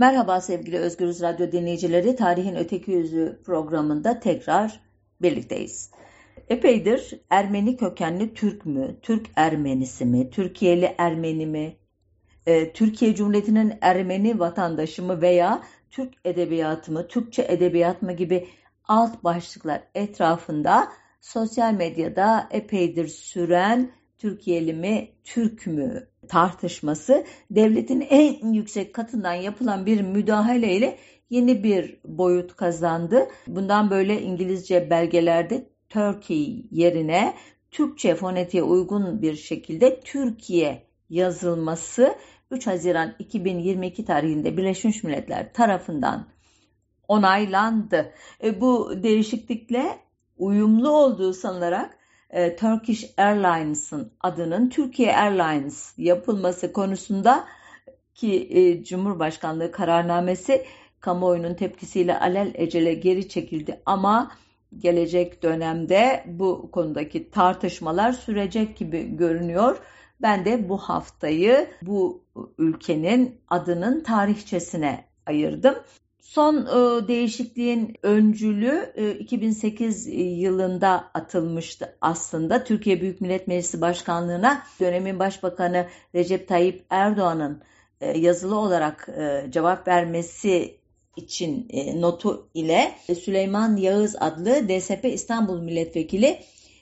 Merhaba sevgili Özgürüz Radyo dinleyicileri. Tarihin Öteki Yüzü programında tekrar birlikteyiz. Epeydir Ermeni kökenli Türk mü, Türk Ermenisi mi, Türkiye'li Ermeni mi, e, Türkiye Cumhuriyeti'nin Ermeni vatandaşı mı veya Türk edebiyatı mı, Türkçe edebiyat mı gibi alt başlıklar etrafında sosyal medyada epeydir süren Türkiye'li mi, Türk mü tartışması devletin en yüksek katından yapılan bir müdahaleyle yeni bir boyut kazandı. Bundan böyle İngilizce belgelerde Turkey yerine Türkçe fonetiğe uygun bir şekilde Türkiye yazılması 3 Haziran 2022 tarihinde Birleşmiş Milletler tarafından onaylandı. E, bu değişiklikle uyumlu olduğu sanılarak e, Turkish Airlines'ın adının Türkiye Airlines yapılması konusunda ki e, Cumhurbaşkanlığı kararnamesi kamuoyunun tepkisiyle alel ecele geri çekildi ama gelecek dönemde bu konudaki tartışmalar sürecek gibi görünüyor. Ben de bu haftayı bu ülkenin adının tarihçesine ayırdım. Son e, değişikliğin öncülü e, 2008 yılında atılmıştı aslında. Türkiye Büyük Millet Meclisi Başkanlığı'na dönemin Başbakanı Recep Tayyip Erdoğan'ın e, yazılı olarak e, cevap vermesi için e, notu ile Süleyman Yağız adlı DSP İstanbul Milletvekili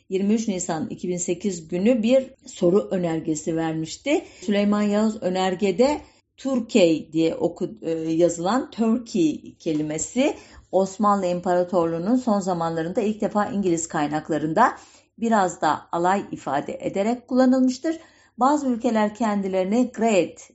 23 Nisan 2008 günü bir soru önergesi vermişti. Süleyman Yağız önergede Türkiye diye oku, e, yazılan Turkey kelimesi Osmanlı İmparatorluğu'nun son zamanlarında ilk defa İngiliz kaynaklarında biraz da alay ifade ederek kullanılmıştır. Bazı ülkeler kendilerini great,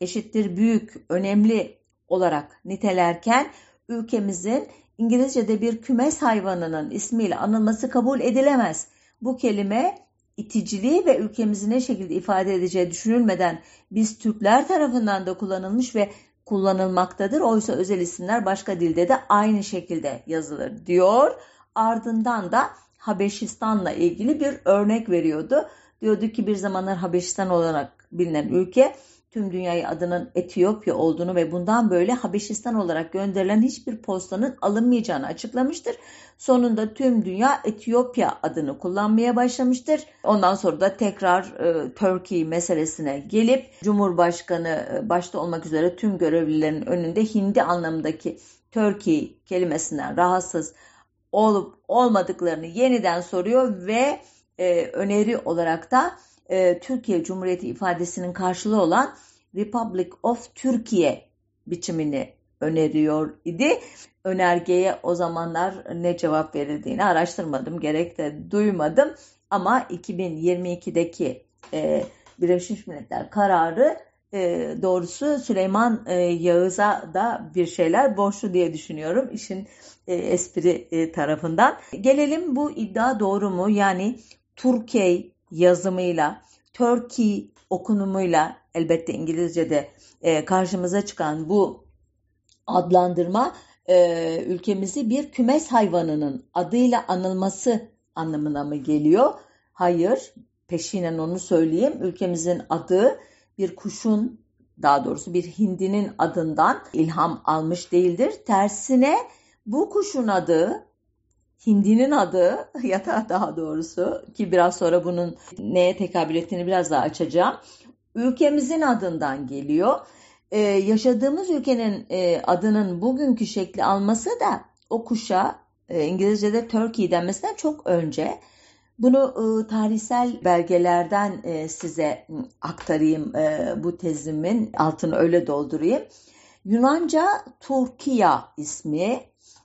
eşittir büyük, önemli olarak nitelerken ülkemizin İngilizce'de bir kümes hayvanının ismiyle anılması kabul edilemez. Bu kelime iticiliği ve ülkemizi ne şekilde ifade edeceği düşünülmeden biz Türkler tarafından da kullanılmış ve kullanılmaktadır. Oysa özel isimler başka dilde de aynı şekilde yazılır diyor. Ardından da Habeşistan'la ilgili bir örnek veriyordu. Diyordu ki bir zamanlar Habeşistan olarak bilinen ülke tüm dünyayı adının Etiyopya olduğunu ve bundan böyle Habeşistan olarak gönderilen hiçbir postanın alınmayacağını açıklamıştır. Sonunda tüm dünya Etiyopya adını kullanmaya başlamıştır. Ondan sonra da tekrar e, Turkey meselesine gelip Cumhurbaşkanı e, başta olmak üzere tüm görevlilerin önünde Hindi anlamındaki Turkey kelimesinden rahatsız olup olmadıklarını yeniden soruyor ve e, öneri olarak da e, Türkiye Cumhuriyeti ifadesinin karşılığı olan Republic of Türkiye biçimini öneriyor idi. Önergeye o zamanlar ne cevap verildiğini araştırmadım, gerek de duymadım. Ama 2022'deki e, Birleşmiş Milletler kararı e, doğrusu Süleyman e, Yağız'a da bir şeyler borçlu diye düşünüyorum işin e, espri e, tarafından. Gelelim bu iddia doğru mu? Yani Türkiye yazımıyla, Turkey okunumuyla elbette İngilizce'de e, karşımıza çıkan bu adlandırma e, ülkemizi bir kümes hayvanının adıyla anılması anlamına mı geliyor? Hayır, peşinen onu söyleyeyim. Ülkemizin adı bir kuşun, daha doğrusu bir hindinin adından ilham almış değildir. Tersine bu kuşun adı Hindinin adı ya da daha doğrusu ki biraz sonra bunun neye tekabül ettiğini biraz daha açacağım. Ülkemizin adından geliyor. Ee, yaşadığımız ülkenin e, adının bugünkü şekli alması da o kuşa e, İngilizce'de Turkey denmesinden çok önce. Bunu e, tarihsel belgelerden e, size aktarayım e, bu tezimin altını öyle doldurayım. Yunanca Turkiya ismi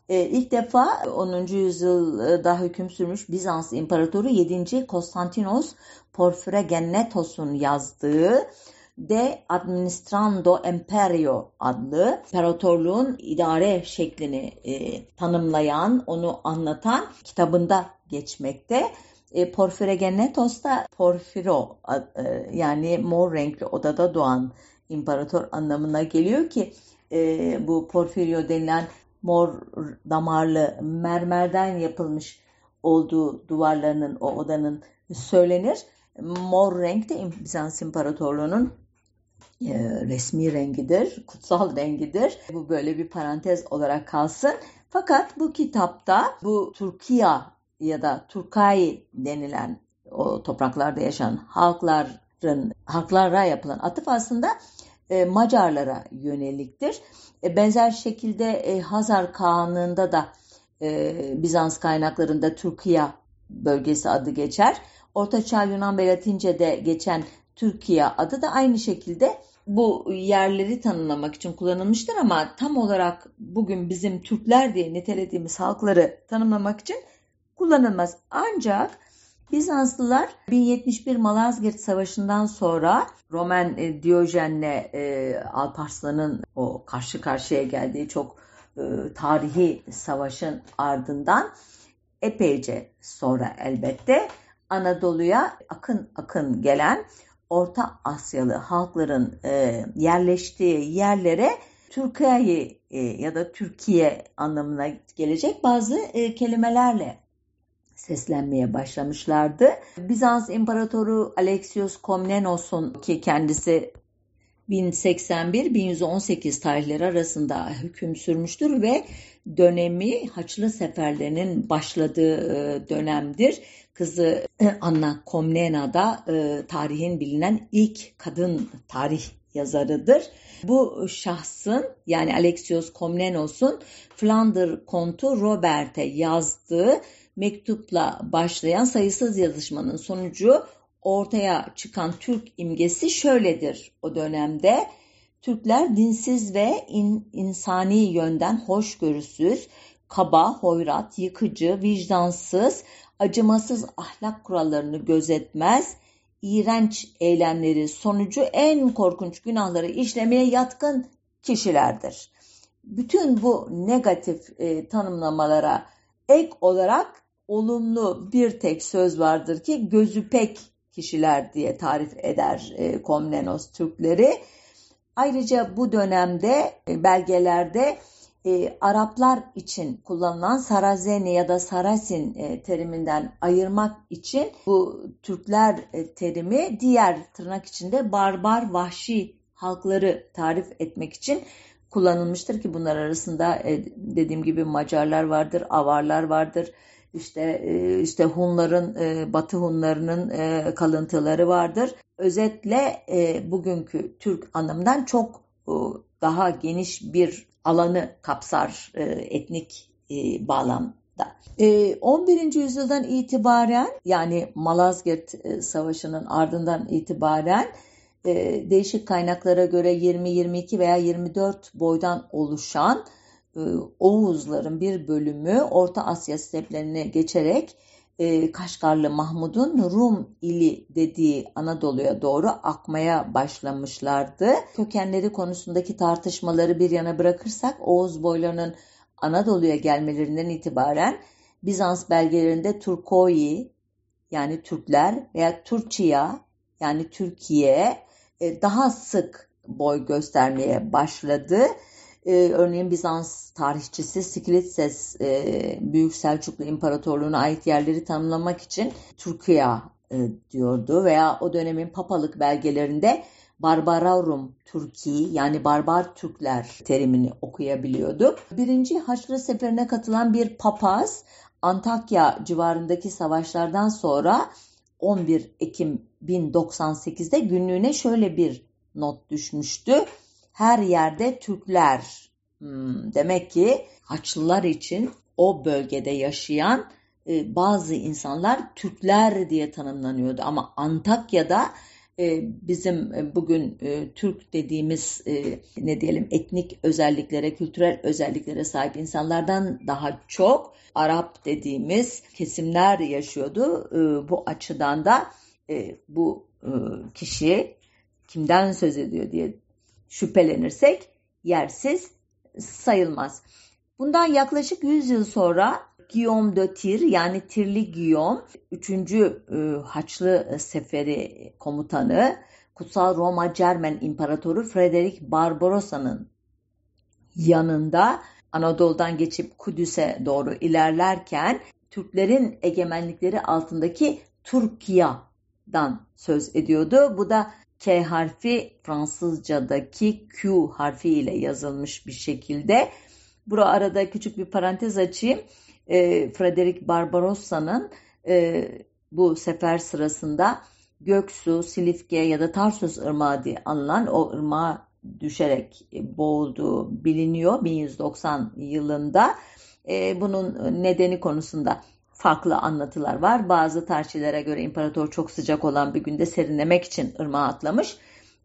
ilk defa 10. yüzyılda hüküm sürmüş Bizans İmparatoru 7. Konstantinos Porfirogenetos'un yazdığı De Administrando Imperio adlı imparatorluğun idare şeklini e, tanımlayan, onu anlatan kitabında geçmekte. E, Porfirogenetos da Porfiro e, yani mor renkli odada doğan imparator anlamına geliyor ki e, bu Porfirio denilen mor damarlı mermerden yapılmış olduğu duvarlarının o odanın söylenir. Mor renk de Bizans İmparatorluğu'nun e, resmi rengidir, kutsal rengidir. Bu böyle bir parantez olarak kalsın. Fakat bu kitapta bu Türkiye ya da Turkay denilen o topraklarda yaşayan halkların halklara yapılan atıf aslında e, Macarlara yöneliktir. E, benzer şekilde e, Hazar Kağanlığı'nda da Bizans kaynaklarında Türkiye bölgesi adı geçer. Ortaçağ Yunan ve Latince'de geçen Türkiye adı da aynı şekilde bu yerleri tanımlamak için kullanılmıştır ama tam olarak bugün bizim Türkler diye nitelediğimiz halkları tanımlamak için kullanılmaz. Ancak Bizanslılar 1071 Malazgirt Savaşı'ndan sonra Roman e, Diyojen'le e, Alparslan'ın o karşı karşıya geldiği çok e, tarihi savaşın ardından epeyce sonra elbette Anadolu'ya akın akın gelen Orta Asyalı halkların e, yerleştiği yerlere Türkiye e, ya da Türkiye anlamına gelecek bazı e, kelimelerle seslenmeye başlamışlardı. Bizans İmparatoru Alexios Komnenos'un ki kendisi 1081-1118 tarihleri arasında hüküm sürmüştür ve dönemi Haçlı seferlerinin başladığı e, dönemdir. Kızı e, Anna Komnena da e, tarihin bilinen ilk kadın tarih yazarıdır. Bu şahsın yani Alexios Komnenos'un Flander Kontu Robert'e yazdığı mektupla başlayan sayısız yazışmanın sonucu ortaya çıkan Türk imgesi şöyledir o dönemde. Türkler dinsiz ve in, insani yönden hoşgörüsüz, kaba, hoyrat, yıkıcı, vicdansız, acımasız ahlak kurallarını gözetmez, iğrenç eylemleri sonucu en korkunç günahları işlemeye yatkın kişilerdir. Bütün bu negatif e, tanımlamalara ek olarak olumlu bir tek söz vardır ki gözü pek kişiler diye tarif eder e, Komnenos Türkleri. Ayrıca bu dönemde e, belgelerde e, Araplar için kullanılan Sarazeni ya da Sarasin e, teriminden ayırmak için bu Türkler e, terimi diğer tırnak içinde barbar vahşi halkları tarif etmek için kullanılmıştır ki bunlar arasında e, dediğim gibi Macarlar vardır, Avarlar vardır, işte e, işte Hunların e, Batı Hunlarının e, kalıntıları vardır. Özetle bugünkü Türk anlamından çok daha geniş bir alanı kapsar etnik bağlamda. 11. yüzyıldan itibaren yani Malazgirt Savaşı'nın ardından itibaren değişik kaynaklara göre 20, 22 veya 24 boydan oluşan Oğuzların bir bölümü Orta Asya steplerine geçerek e, Kaşgarlı Mahmud'un Rum ili dediği Anadolu'ya doğru akmaya başlamışlardı. Kökenleri konusundaki tartışmaları bir yana bırakırsak Oğuz boylarının Anadolu'ya gelmelerinden itibaren Bizans belgelerinde Turkoi yani Türkler veya Turçia yani Türkiye e, daha sık boy göstermeye başladı e, örneğin Bizans tarihçisi Skilitses e, Büyük Selçuklu İmparatorluğu'na ait yerleri tanımlamak için Türkiye e, diyordu veya o dönemin papalık belgelerinde Barbarorum Türki yani barbar Türkler terimini okuyabiliyordu. Birinci Haçlı Seferi'ne katılan bir papaz Antakya civarındaki savaşlardan sonra 11 Ekim 1098'de günlüğüne şöyle bir not düşmüştü her yerde Türkler. Hmm, demek ki Haçlılar için o bölgede yaşayan e, bazı insanlar Türkler diye tanımlanıyordu. Ama Antakya'da e, bizim e, bugün e, Türk dediğimiz e, ne diyelim etnik özelliklere, kültürel özelliklere sahip insanlardan daha çok Arap dediğimiz kesimler yaşıyordu. E, bu açıdan da e, bu e, kişi kimden söz ediyor diye şüphelenirsek yersiz sayılmaz. Bundan yaklaşık 100 yıl sonra Guillaume de Tir yani Tirli Guillaume 3. E, Haçlı Seferi komutanı Kutsal Roma Cermen İmparatoru Frederick Barbarossa'nın yanında Anadolu'dan geçip Kudüs'e doğru ilerlerken Türklerin egemenlikleri altındaki Türkiye'dan söz ediyordu. Bu da K harfi Fransızcadaki Q harfi ile yazılmış bir şekilde. Burada arada küçük bir parantez açayım. E, Frederick Barbarossa'nın e, bu sefer sırasında Göksu, Silifke ya da Tarsus Irmağı diye anılan o ırmağa düşerek boğulduğu biliniyor 1190 yılında. E, bunun nedeni konusunda farklı anlatılar var. Bazı tarihçilere göre imparator çok sıcak olan bir günde serinlemek için ırmağa atlamış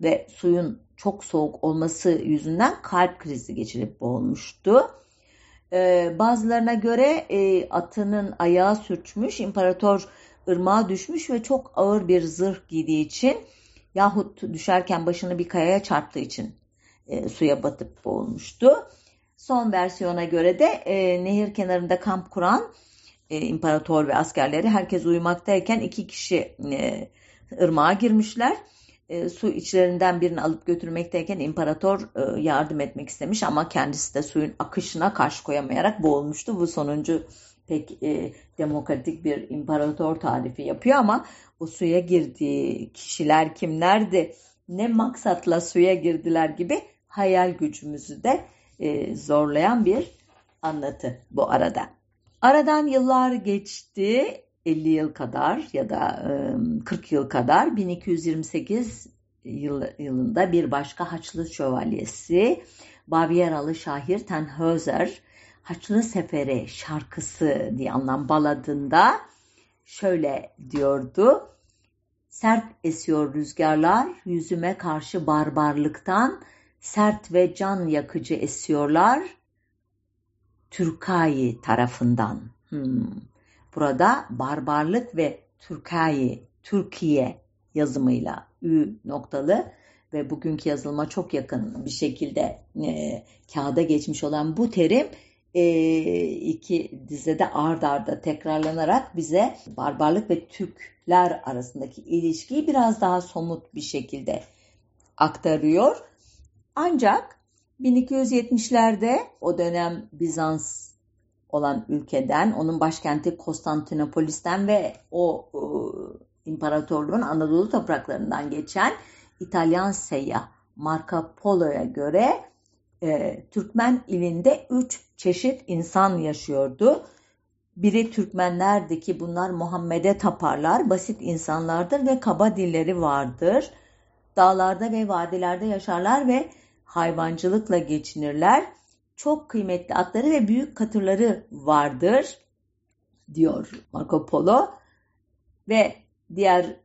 ve suyun çok soğuk olması yüzünden kalp krizi geçirip boğulmuştu. Ee, bazılarına göre e, atının ayağı sürçmüş, imparator ırmağa düşmüş ve çok ağır bir zırh giydiği için yahut düşerken başını bir kayaya çarptığı için e, suya batıp boğulmuştu. Son versiyona göre de e, nehir kenarında kamp kuran e, imparator ve askerleri herkes uyumaktayken iki kişi e, ırmağa girmişler. E, su içlerinden birini alıp götürmekteyken imparator e, yardım etmek istemiş ama kendisi de suyun akışına karşı koyamayarak boğulmuştu. Bu sonuncu pek e, demokratik bir imparator tarifi yapıyor ama o suya girdiği kişiler kimlerdi, ne maksatla suya girdiler gibi hayal gücümüzü de e, zorlayan bir anlatı bu arada. Aradan yıllar geçti. 50 yıl kadar ya da 40 yıl kadar 1228 yılında bir başka Haçlı şövalyesi Bavyeralı şahir Tannhäuser Haçlı Seferi şarkısı diye anlam baladında şöyle diyordu. Sert esiyor rüzgarlar yüzüme karşı barbarlıktan sert ve can yakıcı esiyorlar Türkayı tarafından. Hmm. Burada barbarlık ve Türkayı, Türkiye yazımıyla ü noktalı ve bugünkü yazılıma çok yakın bir şekilde e, kağıda geçmiş olan bu terim e, iki dizede ard arda tekrarlanarak bize barbarlık ve Türkler arasındaki ilişkiyi biraz daha somut bir şekilde aktarıyor. Ancak 1270'lerde o dönem Bizans olan ülkeden, onun başkenti Konstantinopolis'ten ve o e, imparatorluğun Anadolu topraklarından geçen İtalyan seyyah Marco Polo'ya göre e, Türkmen ilinde üç çeşit insan yaşıyordu. Biri Türkmenlerdi ki bunlar Muhammed'e taparlar, basit insanlardır ve kaba dilleri vardır. Dağlarda ve vadilerde yaşarlar ve hayvancılıkla geçinirler. Çok kıymetli atları ve büyük katırları vardır diyor Marco Polo. Ve diğer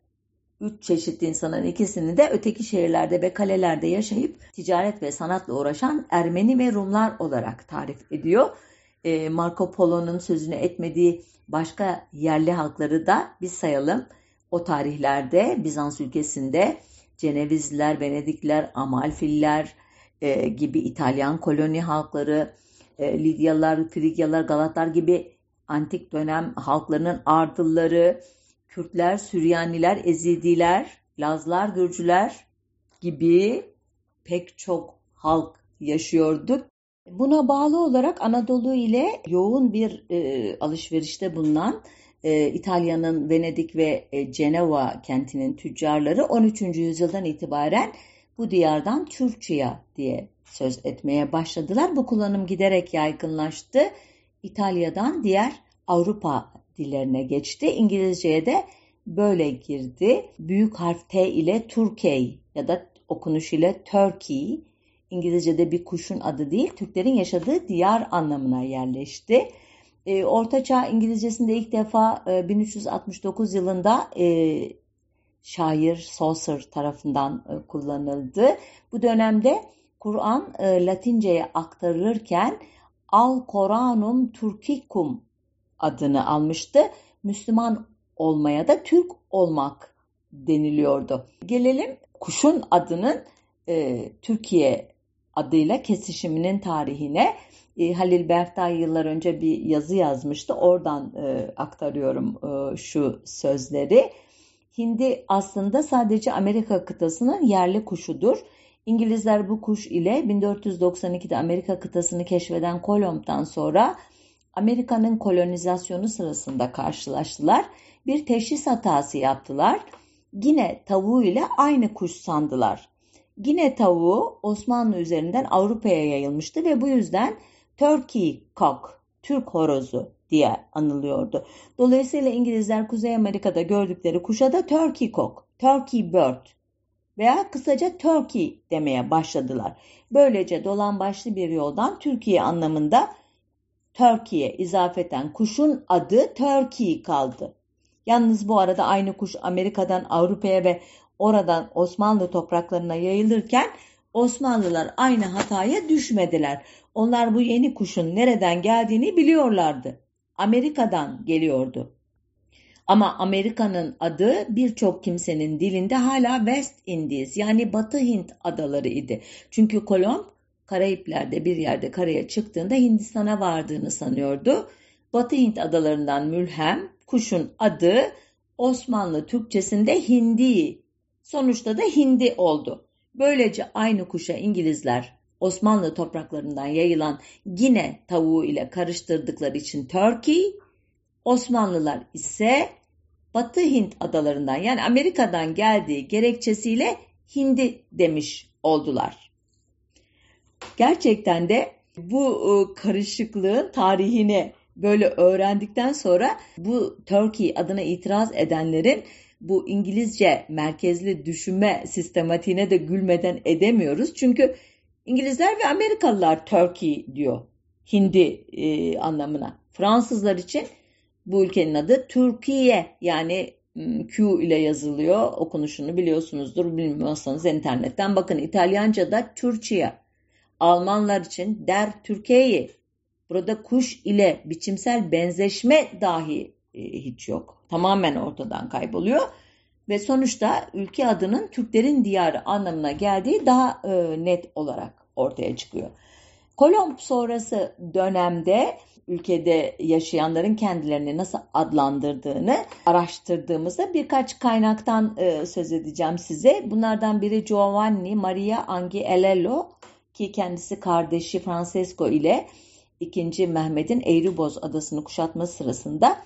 üç çeşit insanın ikisini de öteki şehirlerde ve kalelerde yaşayıp ticaret ve sanatla uğraşan Ermeni ve Rumlar olarak tarif ediyor. Ee, Marco Polo'nun sözünü etmediği başka yerli halkları da biz sayalım. O tarihlerde Bizans ülkesinde Cenevizliler, Venedikliler, Amalfiller, e, gibi İtalyan koloni halkları, e, Lidyalılar, Frigyalılar, Galatlar gibi antik dönem halklarının ardılları, Kürtler, Süryaniler, Ezidiler, Lazlar, Gürcüler gibi pek çok halk yaşıyordu. Buna bağlı olarak Anadolu ile yoğun bir e, alışverişte bulunan e, İtalya'nın Venedik ve e, Cenova kentinin tüccarları 13. yüzyıldan itibaren bu diyardan Türkçe'ye diye söz etmeye başladılar. Bu kullanım giderek yaygınlaştı. İtalya'dan diğer Avrupa dillerine geçti. İngilizceye de böyle girdi. Büyük harf T ile Turkey ya da okunuş ile Turkey İngilizce'de bir kuşun adı değil, Türklerin yaşadığı diyar anlamına yerleşti. E, Orta Çağ İngilizcesinde ilk defa e, 1369 yılında e, şair Saucer tarafından e, kullanıldı. Bu dönemde Kur'an e, Latince'ye aktarılırken Al Koranum Turkikum adını almıştı. Müslüman olmaya da Türk olmak deniliyordu. Gelelim kuşun adının e, Türkiye adıyla kesişiminin tarihine. E, Halil Berktay yıllar önce bir yazı yazmıştı. Oradan e, aktarıyorum e, şu sözleri. Hindi aslında sadece Amerika kıtasının yerli kuşudur. İngilizler bu kuş ile 1492'de Amerika kıtasını keşfeden Kolomb'dan sonra Amerika'nın kolonizasyonu sırasında karşılaştılar. Bir teşhis hatası yaptılar. Gine tavuğu ile aynı kuş sandılar. Gine tavuğu Osmanlı üzerinden Avrupa'ya yayılmıştı ve bu yüzden Turkey cock, Türk horozu diye anılıyordu. Dolayısıyla İngilizler Kuzey Amerika'da gördükleri kuşa da Turkey cock, Turkey bird veya kısaca Turkey demeye başladılar. Böylece dolan başlı bir yoldan Türkiye anlamında Turkey'e izafeten kuşun adı Turkey kaldı. Yalnız bu arada aynı kuş Amerika'dan Avrupa'ya ve oradan Osmanlı topraklarına yayılırken Osmanlılar aynı hataya düşmediler. Onlar bu yeni kuşun nereden geldiğini biliyorlardı. Amerika'dan geliyordu. Ama Amerika'nın adı birçok kimsenin dilinde hala West Indies yani Batı Hint adaları idi. Çünkü Kolomb Karayipler'de bir yerde karaya çıktığında Hindistan'a vardığını sanıyordu. Batı Hint adalarından mülhem kuşun adı Osmanlı Türkçesinde hindi. Sonuçta da hindi oldu. Böylece aynı kuşa İngilizler Osmanlı topraklarından yayılan Gine tavuğu ile karıştırdıkları için Turkey, Osmanlılar ise Batı Hint adalarından yani Amerika'dan geldiği gerekçesiyle Hindi demiş oldular. Gerçekten de bu e, karışıklığın tarihini böyle öğrendikten sonra bu Turkey adına itiraz edenlerin bu İngilizce merkezli düşünme sistematiğine de gülmeden edemiyoruz. Çünkü İngilizler ve Amerikalılar Turkey diyor Hindi e, anlamına. Fransızlar için bu ülkenin adı Türkiye yani Q ile yazılıyor. Okunuşunu biliyorsunuzdur. Bilmiyorsanız internetten bakın. İtalyanca'da Türkiye. Almanlar için der Türkiye'yi. Burada kuş ile biçimsel benzeşme dahi e, hiç yok. Tamamen ortadan kayboluyor. Ve sonuçta ülke adının Türklerin diyarı anlamına geldiği daha e, net olarak ortaya çıkıyor. Kolomb sonrası dönemde ülkede yaşayanların kendilerini nasıl adlandırdığını araştırdığımızda birkaç kaynaktan e, söz edeceğim size. Bunlardan biri Giovanni Maria Angielello ki kendisi kardeşi Francesco ile 2. Mehmet'in Eğriboz adasını kuşatma sırasında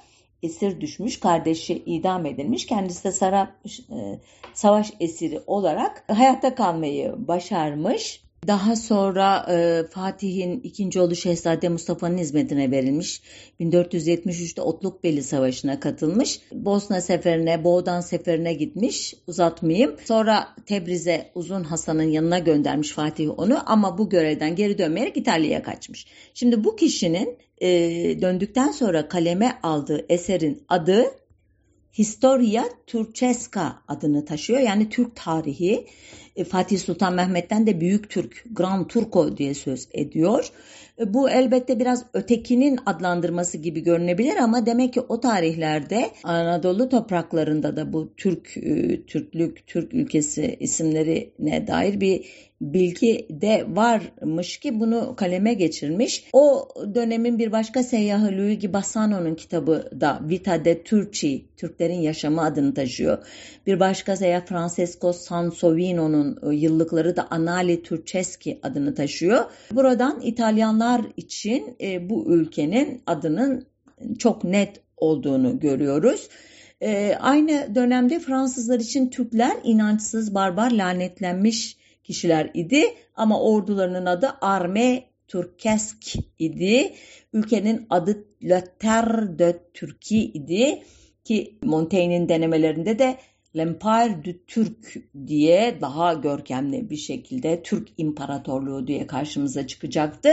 esir düşmüş, kardeşi idam edilmiş. Kendisi de Sarap, e, savaş esiri olarak hayatta kalmayı başarmış. Daha sonra e, Fatih'in ikinci oğlu Şehzade Mustafa'nın hizmetine verilmiş. 1473'te Otlukbeli Savaşı'na katılmış. Bosna seferine, Boğdan seferine gitmiş. Uzatmayayım. Sonra Tebriz'e Uzun Hasan'ın yanına göndermiş Fatih onu ama bu görevden geri dönmeyerek İtalya'ya kaçmış. Şimdi bu kişinin e, döndükten sonra kaleme aldığı eserin adı Historia Turcesca adını taşıyor. Yani Türk tarihi. E, Fatih Sultan Mehmet'ten de Büyük Türk, Grand Turco diye söz ediyor. E, bu elbette biraz ötekinin adlandırması gibi görünebilir ama demek ki o tarihlerde Anadolu topraklarında da bu Türk, e, Türklük, Türk ülkesi isimlerine dair bir bilgi de varmış ki bunu kaleme geçirmiş. O dönemin bir başka seyyahı Luigi Bassano'nun kitabı da Vita de Turci, Türklerin yaşamı adını taşıyor. Bir başka seyyah Francesco Sansovino'nun yıllıkları da Anali Turceschi adını taşıyor. Buradan İtalyanlar için e, bu ülkenin adının çok net olduğunu görüyoruz. E, aynı dönemde Fransızlar için Türkler inançsız, barbar, lanetlenmiş kişiler idi ama ordularının adı Arme Turkesk idi. Ülkenin adı Terre de Turquie idi ki Montaigne'in denemelerinde de L'Empire du Türk diye daha görkemli bir şekilde Türk İmparatorluğu diye karşımıza çıkacaktı.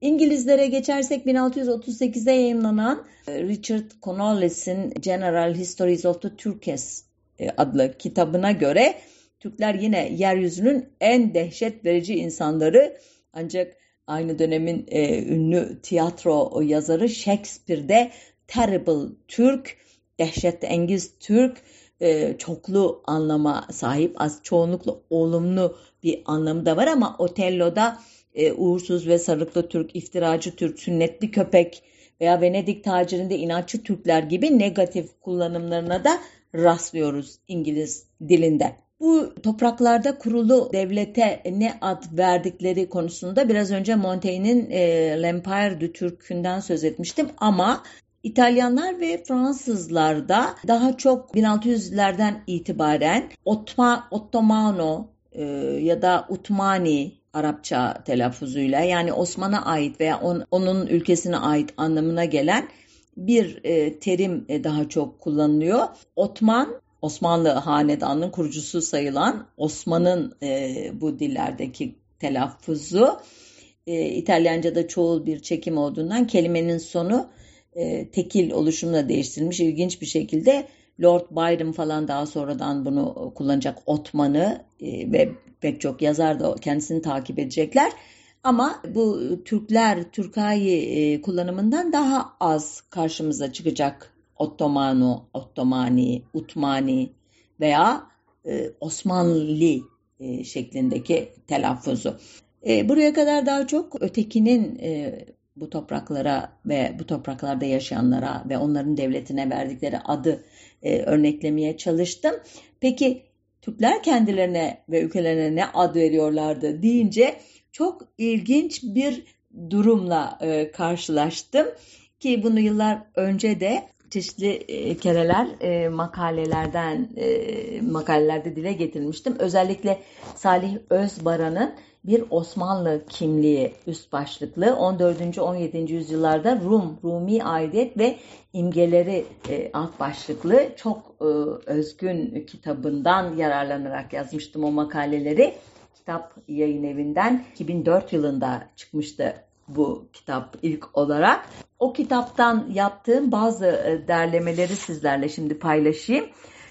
İngilizlere geçersek 1638'de yayınlanan e, Richard Cornwallis'in General Histories of the Turks e, adlı kitabına göre Türkler yine yeryüzünün en dehşet verici insanları ancak aynı dönemin e, ünlü tiyatro yazarı Shakespeare'de Terrible Türk, dehşet engiz Türk e, çoklu anlama sahip az çoğunlukla olumlu bir anlamı da var ama Otello'da e, uğursuz ve sarıklı Türk, iftiracı Türk, sünnetli köpek veya Venedik tacirinde inatçı Türkler gibi negatif kullanımlarına da rastlıyoruz İngiliz dilinde. Bu topraklarda kurulu devlete ne ad verdikleri konusunda biraz önce Montaigne'in e, L'Empire du Türk'ünden söz etmiştim ama İtalyanlar ve Fransızlar da daha çok 1600'lerden itibaren Otma, Ottomano e, ya da Utmani Arapça telaffuzuyla yani Osman'a ait veya on, onun ülkesine ait anlamına gelen bir e, terim e, daha çok kullanılıyor. Otman Osmanlı hanedanının kurucusu sayılan Osman'ın e, bu dillerdeki telaffuzu e, İtalyanca'da çoğul bir çekim olduğundan kelimenin sonu e, tekil oluşumla değiştirilmiş ilginç bir şekilde Lord Byron falan daha sonradan bunu kullanacak Otman'ı e, ve pek çok yazar da kendisini takip edecekler. Ama bu Türkler Türkayı e, kullanımından daha az karşımıza çıkacak Ottomano, Ottomani, Utmani veya e, Osmanlı e, şeklindeki telaffuzu. E, buraya kadar daha çok ötekinin e, bu topraklara ve bu topraklarda yaşayanlara ve onların devletine verdikleri adı e, örneklemeye çalıştım. Peki Türkler kendilerine ve ülkelerine ne ad veriyorlardı deyince çok ilginç bir durumla e, karşılaştım ki bunu yıllar önce de çeşitli e, kereler e, makalelerden e, makalelerde dile getirmiştim. Özellikle Salih Özbaran'ın bir Osmanlı kimliği üst başlıklı 14. 17. yüzyıllarda Rum, Rumi aidiyet ve imgeleri alt başlıklı çok özgün kitabından yararlanarak yazmıştım o makaleleri. Kitap yayın evinden 2004 yılında çıkmıştı bu kitap ilk olarak. O kitaptan yaptığım bazı e, derlemeleri sizlerle şimdi paylaşayım.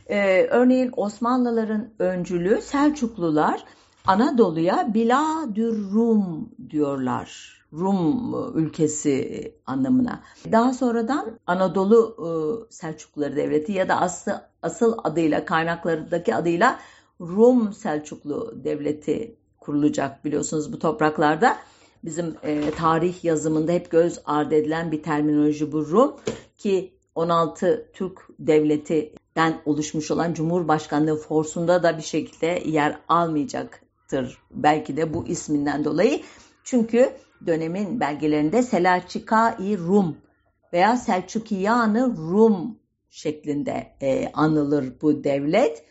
Ee, örneğin Osmanlıların öncülü Selçuklular Anadolu'ya Biladür Rum diyorlar. Rum ülkesi anlamına. Daha sonradan Anadolu e, Selçukluları Devleti ya da asıl, asıl adıyla kaynaklardaki adıyla Rum Selçuklu Devleti kurulacak biliyorsunuz bu topraklarda. Bizim e, tarih yazımında hep göz ardı edilen bir terminoloji bu Rum ki 16 Türk devletinden oluşmuş olan Cumhurbaşkanlığı forsunda da bir şekilde yer almayacak Tır belki de bu isminden dolayı. Çünkü dönemin belgelerinde Selaçika-i Rum veya Selçukiyanı Rum şeklinde e, anılır bu devlet.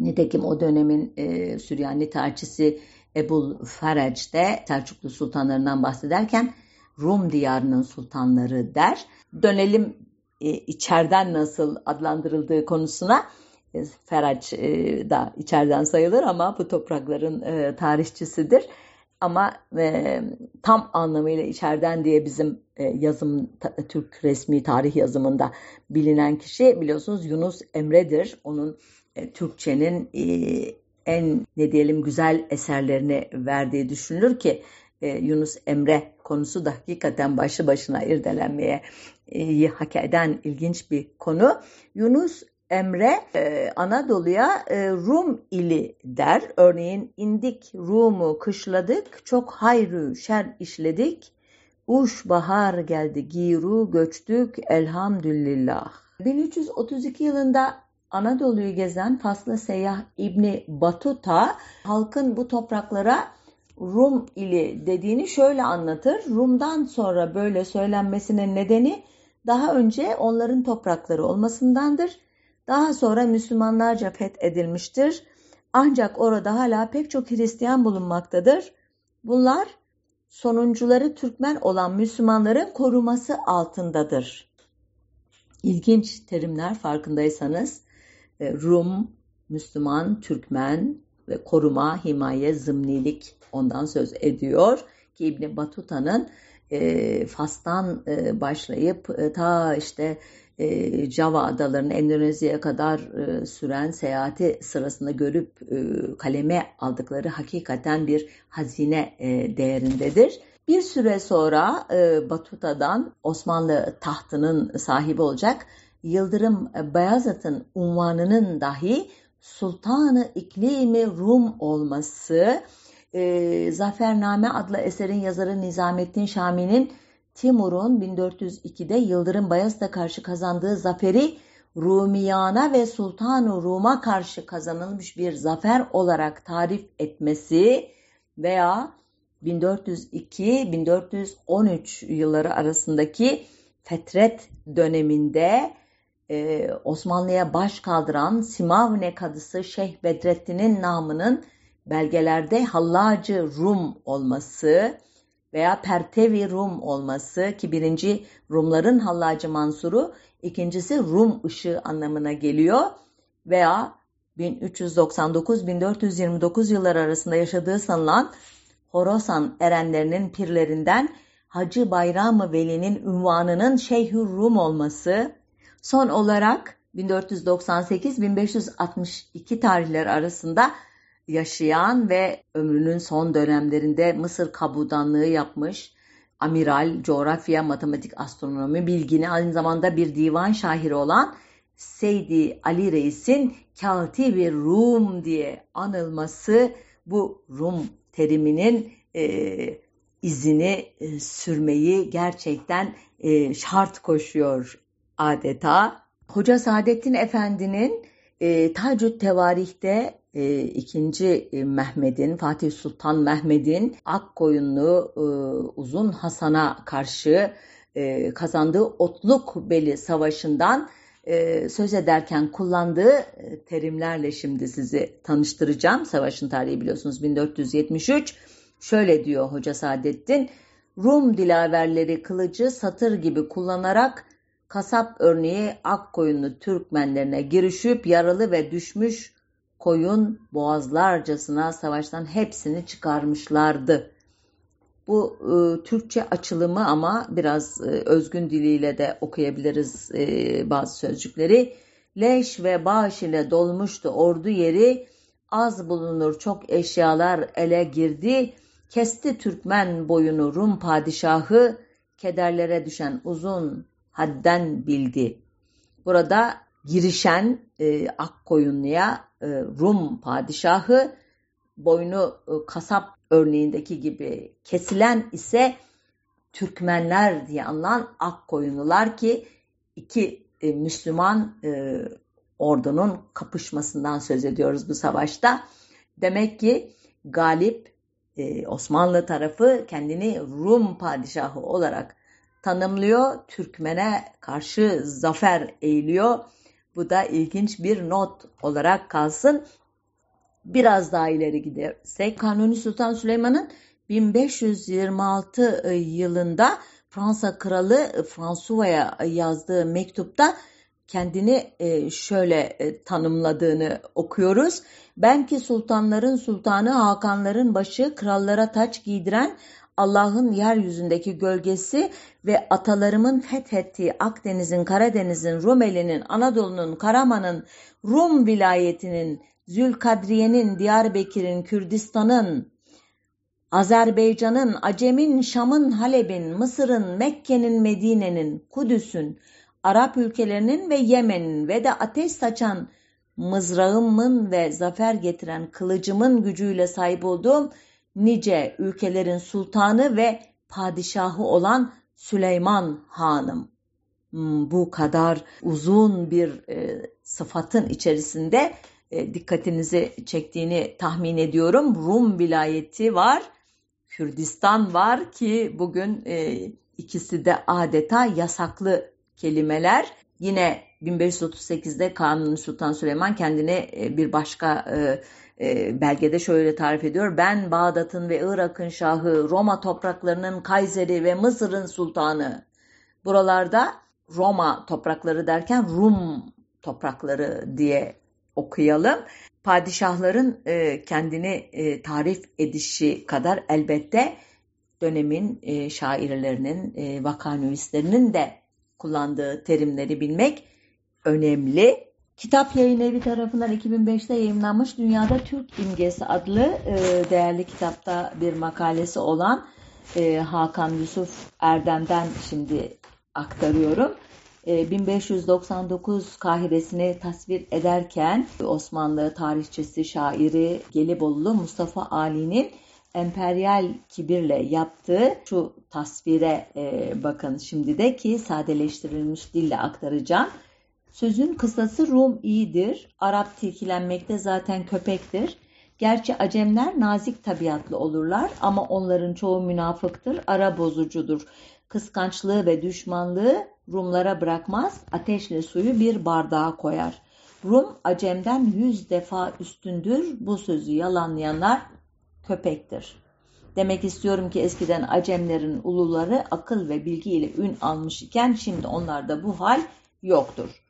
Nitekim o dönemin e, Süryani tarihçisi Ebul Ferec de Selçuklu sultanlarından bahsederken Rum diyarının sultanları der. Dönelim e, içeriden nasıl adlandırıldığı konusuna. Feraç e, da içeriden sayılır ama bu toprakların e, tarihçisidir. Ama e, tam anlamıyla içeriden diye bizim e, yazım Türk resmi tarih yazımında bilinen kişi biliyorsunuz Yunus Emre'dir. Onun e, Türkçenin e, en ne diyelim güzel eserlerini verdiği düşünülür ki e, Yunus Emre konusu da hakikaten başlı başına irdelenmeye e, hak eden ilginç bir konu. Yunus Emre e, Anadolu'ya e, Rum ili der. Örneğin indik Rum'u kışladık, çok hayrü şer işledik. Uş bahar geldi giru göçtük elhamdülillah. 1332 yılında Anadolu'yu gezen Faslı seyyah İbni Batuta halkın bu topraklara Rum ili dediğini şöyle anlatır. Rum'dan sonra böyle söylenmesinin nedeni daha önce onların toprakları olmasındandır. Daha sonra Müslümanlarca fethedilmiştir. Ancak orada hala pek çok Hristiyan bulunmaktadır. Bunlar sonuncuları Türkmen olan Müslümanların koruması altındadır. İlginç terimler farkındaysanız Rum, Müslüman, Türkmen ve koruma, himaye, zımnilik ondan söz ediyor ki İbni Batuta'nın e, Fas'tan e, başlayıp e, ta işte e, Java adalarını Endonezya'ya kadar e, süren seyahati sırasında görüp e, kaleme aldıkları hakikaten bir hazine e, değerindedir. Bir süre sonra e, Batuta'dan Osmanlı tahtının sahibi olacak Yıldırım Beyazıt'ın unvanının dahi Sultanı İklimi Rum olması, e, Zafername adlı eserin yazarı Nizamettin Şami'nin Timur'un 1402'de Yıldırım Bayezid'e karşı kazandığı zaferi Rumiyana ve Sultan-ı Rum'a karşı kazanılmış bir zafer olarak tarif etmesi veya 1402-1413 yılları arasındaki fetret döneminde e, Osmanlı'ya baş kaldıran Simavne kadısı Şeyh Bedrettin'in namının belgelerde Hallacı Rum olması veya Pertevi Rum olması ki birinci Rumların Hallacı Mansuru, ikincisi Rum ışığı anlamına geliyor veya 1399-1429 yılları arasında yaşadığı sanılan Horasan erenlerinin pirlerinden Hacı Bayram Veli'nin ünvanının Şeyhür Rum olması, son olarak 1498-1562 tarihleri arasında yaşayan ve ömrünün son dönemlerinde Mısır kabudanlığı yapmış, amiral, coğrafya, matematik, astronomi bilgini aynı zamanda bir divan şahiri olan Seydi Ali Reis'in Katibi Rum diye anılması bu Rum teriminin e, izini e, sürmeyi gerçekten e, şart koşuyor adeta. Hoca Saadettin Efendi'nin e, Tacüt Tevarih'te e, ikinci e, Mehmet'in, Fatih Sultan Mehmet'in Akkoyunlu e, Uzun Hasan'a karşı e, kazandığı Otluk Beli Savaşı'ndan e, söz ederken kullandığı e, terimlerle şimdi sizi tanıştıracağım. Savaşın tarihi biliyorsunuz 1473. Şöyle diyor Hoca Saadettin, Rum dilaverleri kılıcı satır gibi kullanarak kasap örneği ak koyunlu Türkmenlerine girişip yaralı ve düşmüş koyun boğazlarcasına savaştan hepsini çıkarmışlardı. Bu e, Türkçe açılımı ama biraz e, özgün diliyle de okuyabiliriz e, bazı sözcükleri. Leş ve bağış ile dolmuştu ordu yeri, az bulunur çok eşyalar ele girdi, kesti Türkmen boyunu Rum padişahı, kederlere düşen uzun hadden bildi. Burada girişen e, Akkoyunlu'ya e, Rum padişahı boynu e, kasap örneğindeki gibi kesilen ise Türkmenler diye anılan Akkoyunlular ki iki e, Müslüman e, ordunun kapışmasından söz ediyoruz bu savaşta. Demek ki galip e, Osmanlı tarafı kendini Rum padişahı olarak tanımlıyor. Türkmen'e karşı zafer eğiliyor. Bu da ilginç bir not olarak kalsın. Biraz daha ileri gidersek Kanuni Sultan Süleyman'ın 1526 yılında Fransa Kralı François'a yazdığı mektupta kendini e, şöyle e, tanımladığını okuyoruz. Ben ki sultanların sultanı Hakanların başı krallara taç giydiren Allah'ın yeryüzündeki gölgesi ve atalarımın fethettiği Akdeniz'in, Karadeniz'in, Rumeli'nin, Anadolu'nun, Karaman'ın, Rum vilayetinin, Zülkadriye'nin, Diyarbakır'ın, Kürdistan'ın, Azerbaycan'ın, Acem'in, Şam'ın, Halep'in, Mısır'ın, Mekke'nin, Medine'nin, Kudüs'ün, Arap ülkelerinin ve Yemen'in ve de ateş saçan mızrağımın ve zafer getiren kılıcımın gücüyle sahip olduğum nice ülkelerin sultanı ve padişahı olan Süleyman Hanım. Hmm, bu kadar uzun bir e, sıfatın içerisinde e, dikkatinizi çektiğini tahmin ediyorum. Rum vilayeti var, Kürdistan var ki bugün e, ikisi de adeta yasaklı kelimeler. Yine 1538'de Kanuni Sultan Süleyman kendine e, bir başka e, e, belgede şöyle tarif ediyor. Ben Bağdat'ın ve Irak'ın şahı, Roma topraklarının Kayseri ve Mısır'ın sultanı. Buralarda Roma toprakları derken Rum toprakları diye okuyalım. Padişahların e, kendini e, tarif edişi kadar elbette dönemin e, şairlerinin, e, vakanüvislerinin de kullandığı terimleri bilmek önemli. Kitap Yayın Evi tarafından 2005'te yayınlanmış Dünyada Türk İmgesi adlı e, değerli kitapta bir makalesi olan e, Hakan Yusuf Erdem'den şimdi aktarıyorum. 1599 e, Kahiresini tasvir ederken Osmanlı tarihçisi, şairi Gelibolu Mustafa Ali'nin emperyal kibirle yaptığı şu tasvire bakın şimdi de ki sadeleştirilmiş dille aktaracağım. Sözün kısası Rum iyidir, Arap tilkilenmekte zaten köpektir. Gerçi Acemler nazik tabiatlı olurlar ama onların çoğu münafıktır, ara bozucudur. Kıskançlığı ve düşmanlığı Rumlara bırakmaz, ateşle suyu bir bardağa koyar. Rum Acem'den yüz defa üstündür, bu sözü yalanlayanlar köpektir. Demek istiyorum ki eskiden Acemlerin uluları akıl ve bilgiyle ün almış iken şimdi onlarda bu hal yoktur.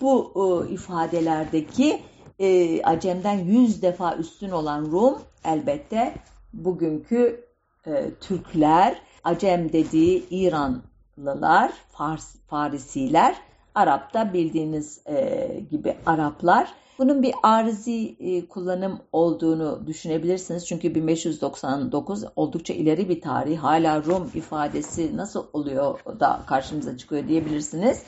Bu e, ifadelerdeki e, Acem'den yüz defa üstün olan Rum elbette bugünkü e, Türkler, Acem dediği İranlılar, Fars, Farisiler, Arap'ta bildiğiniz e, gibi Araplar. Bunun bir arızi e, kullanım olduğunu düşünebilirsiniz. Çünkü 1599 oldukça ileri bir tarih. Hala Rum ifadesi nasıl oluyor da karşımıza çıkıyor diyebilirsiniz.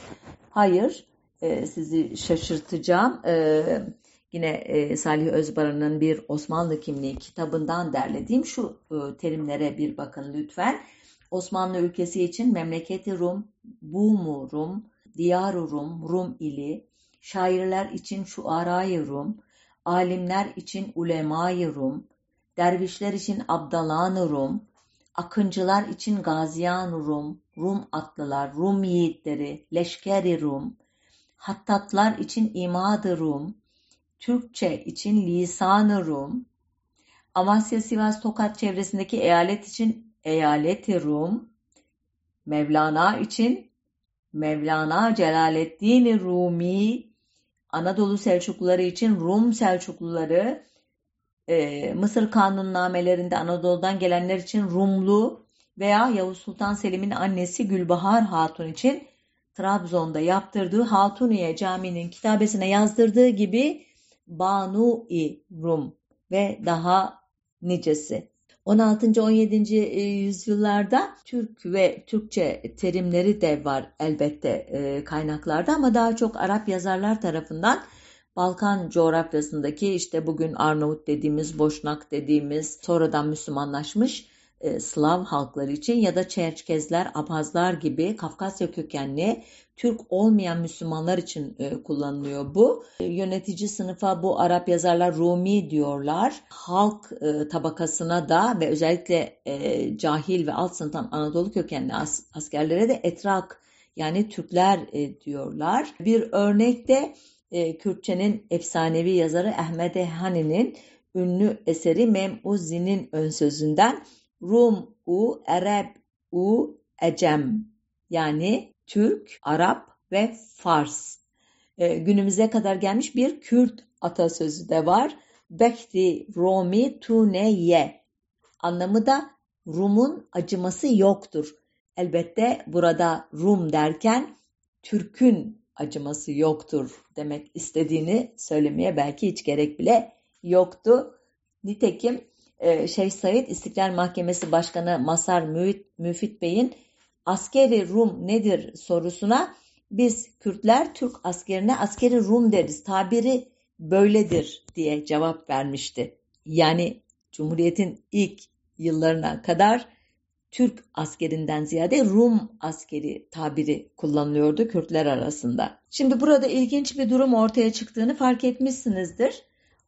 Hayır, e, sizi şaşırtacağım. E, yine e, Salih Özbaran'ın bir Osmanlı kimliği kitabından derlediğim şu e, terimlere bir bakın lütfen. Osmanlı ülkesi için memleketi Rum, Bumu Rum, Diyar Rum, Rum ili, şairler için şuarayı Rum, alimler için ulemayı Rum, dervişler için abdalan Rum, akıncılar için gaziyan Rum, Rum atlılar, Rum yiğitleri, leşkeri Rum, hattatlar için imad Rum, Türkçe için lisan Rum, Amasya, Sivas, Tokat çevresindeki eyalet için eyaleti Rum, Mevlana için Mevlana Celaleddin Rumi, Anadolu Selçukluları için Rum Selçukluları, e, Mısır kanunnamelerinde Anadolu'dan gelenler için Rumlu veya Yavuz Sultan Selim'in annesi Gülbahar Hatun için Trabzon'da yaptırdığı Hatuniye Camii'nin kitabesine yazdırdığı gibi Banu-i Rum ve daha nicesi. 16. 17. E, yüzyıllarda Türk ve Türkçe terimleri de var elbette e, kaynaklarda ama daha çok Arap yazarlar tarafından Balkan coğrafyasındaki işte bugün Arnavut dediğimiz, Boşnak dediğimiz sonradan Müslümanlaşmış e, Slav halkları için ya da Çerkezler, Abhazlar gibi Kafkasya kökenli Türk olmayan Müslümanlar için e, kullanılıyor bu. E, yönetici sınıfa bu Arap yazarlar Rumi diyorlar. Halk tabakasına da ve özellikle cahil ve alt sınıftan Anadolu kökenli as, askerlere de etrak yani Türkler diyorlar. Bir örnekte e, Kürtçenin efsanevi yazarı Ahmet Hani'nin ünlü eseri Mem'uzi'nin ön sözünden Rum u Arab u Ecem yani Türk, Arap ve Fars. E, günümüze kadar gelmiş bir Kürt atasözü de var. Bekti Romi tuneye. Anlamı da Rum'un acıması yoktur. Elbette burada Rum derken Türk'ün acıması yoktur demek istediğini söylemeye belki hiç gerek bile yoktu. Nitekim Şeyh Said İstiklal Mahkemesi Başkanı Masar Müfit Bey'in askeri Rum nedir sorusuna biz Kürtler Türk askerine askeri Rum deriz. Tabiri böyledir diye cevap vermişti. Yani Cumhuriyet'in ilk yıllarına kadar Türk askerinden ziyade Rum askeri tabiri kullanılıyordu Kürtler arasında. Şimdi burada ilginç bir durum ortaya çıktığını fark etmişsinizdir.